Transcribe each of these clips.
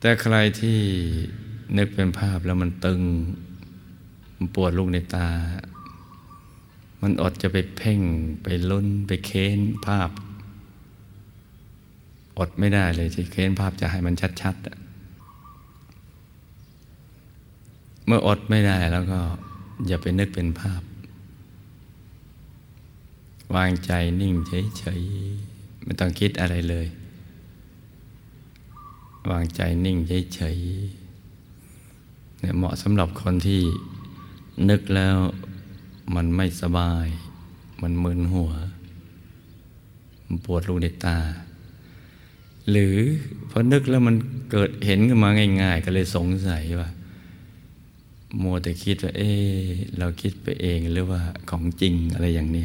แต่ใครที่นึกเป็นภาพแล้วมันตึง มันปวดลูกในตา มันอดจะไปเพ่งไปลุ้นไปเค้นภาพ อดไม่ได้เลยที่เค้นภาพจะให้มันชัดๆ เมื่ออดไม่ได้แล้วก็อย่าไปนึกเป็นภาพ วางใจนิ่งเฉยๆ ไม่ต้องคิดอะไรเลย วางใจนิ่งเฉยๆเนี่ยเหมาะสำหรับคนที่นึกแล้วมันไม่สบาย มันมึนหัว มันปวดลูในตา หรือพอนึกแล้วมันเกิดเห็นขึ้นมาง่าย ๆ ก็เลยสงสัยว่ามัวแต่คิดว่า เอ๊เราคิดไปเองหรือว่าของจริงอะไรอย่างนี้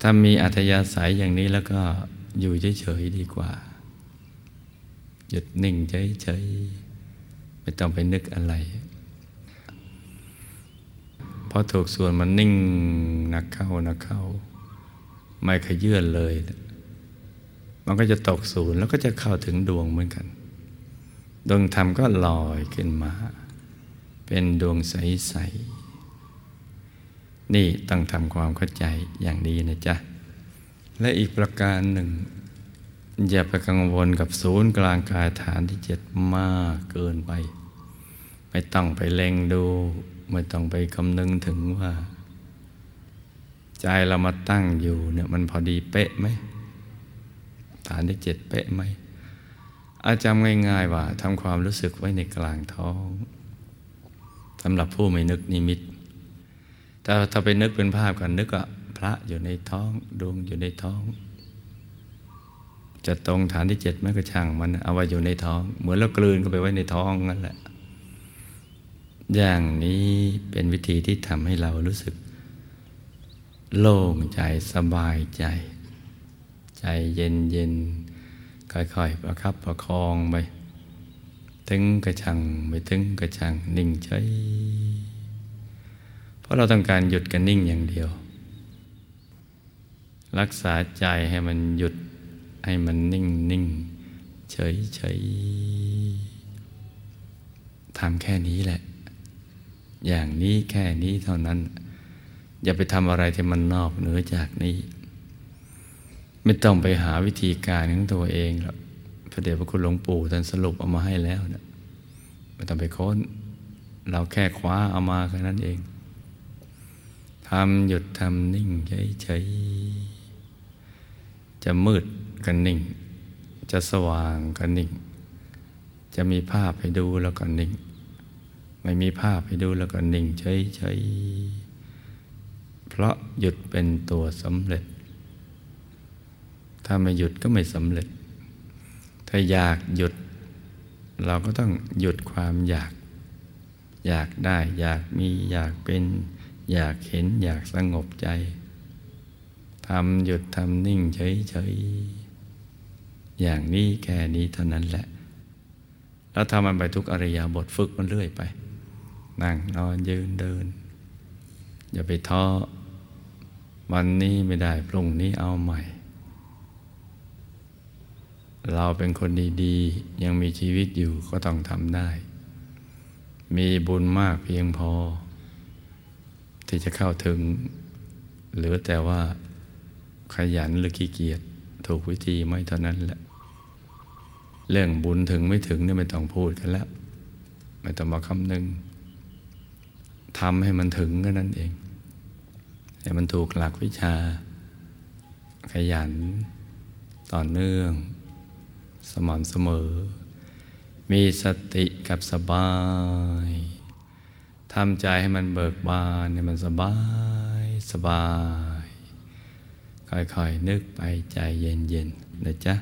ถ้ามีอัธยาศัยอย่างนี้แล้วก็อยู่เฉยๆดีกว่า ยุดนิ่งเฉยๆไม่ต้องไปนึกอะไรพอถูกส่วนมันนิ่งนักเข้านักเข้า ไม่ขยื่นเลย มันก็จะตกศูนย์แล้วก็จะเข้าถึงดวงเหมือนกัน ดวงธรรมก็ลอยขึ้นมา เป็นดวงใสๆนี่ต้องทำความเข้าใจอย่างนี้นะจ๊ะ และอีกประการหนึ่ง อย่าไปกังวลกับศูนย์กลางกายฐานที่เจ็ดมากเกินไป ไม่ต้องไปเล็งดู ไม่ต้องไปคำนึงถึงว่า ใจเรามาตั้งอยู่เนี่ยมันพอดีเป๊ะไหมฐานที่เจ็ดเป๊ะไหมอาจำง่ายๆว่าทำความรู้สึกไว้ในกลางท้องสำหรับผู้ไม่นึกนิมิตแต่ถ้าไปนึกเป็นภาพกันนึกว่าพระอยู่ในท้องดวงอยู่ในท้อง จะตรงฐานที่เจ็ดไม่ก็ช่างมันเอาไว้อยู่ในท้อง เหมือนเรากลืนเข้าไปไว้ในท้องนั่นแหละ อย่างนี้เป็นวิธีที่ทำให้เรารู้สึก โล่งใจสบายใจ ใจเย็นเย็นค่อยๆประคับประคองไปถึงกระชังไม่ถึงกระชังนิ่งเฉยเพราะเราต้องการหยุดกันนิ่งอย่างเดียว รักษาใจให้มันหยุด ให้มันนิ่งนิ่งเฉยเฉยทำแค่นี้แหละ อย่างนี้แค่นี้เท่านั้น อย่าไปทำอะไรที่มันนอกเหนือจากนี้ ไม่ต้องไปหาวิธีการของตัวเองหรอกพระเดชพระคุณหลวงปู่ท่านสรุปเอามาให้แล้วนะไม่ต้องไปค้น เราแค่คว้าเอามาแค่นั้นเองทำหยุดทำนิ่งเฉยๆจะมืด ก็นิ่ง จะสว่างก็นิ่ง จะมีภาพให้ดูแล้วก็นิ่ง ไม่มีภาพให้ดูแล้วก็นิ่งเฉยๆ เพราะหยุดเป็นตัวสำเร็จ ถ้าไม่หยุดก็ไม่สำเร็จ ถ้าอยากหยุด เราก็ต้องหยุดความอยาก อยากได้อยากมีอยากเป็นอยากเห็นอยากสงบใจทำหยุดทำนิ่งเฉยๆ อย่างนี้แค่นี้เท่านั้นแหละ แล้วทำมันไปทุกอริยาบทฝึกมันเรื่อยไป นั่งนอนยืนเดิน อย่าไปท้อวันนี้ไม่ได้พรุ่งนี้เอาใหม่ เราเป็นคนดีๆ ยังมีชีวิตอยู่ก็ต้องทำได้ มีบุญมากเพียงพอ ที่จะเข้าถึง หรือแต่ว่าขยันหรือขี้เกียจ ถูกวิธีไม่เท่านั้นแหละ เรื่องบุญถึงไม่ถึงเนี่ไม่ต้องพูดกันแล้วไม่ต้องมาคำนึงทำให้มันถึงก็นั่นเองให้มันถูกหลักวิชา ขยัน ต่อเนื่อง สม่ำเสมอ มีสติกับสบายทำใจให้มันเบิกบานให้มันสบาย สบาย ค่อยๆนึกไปใจเย็นๆนะจ๊ะ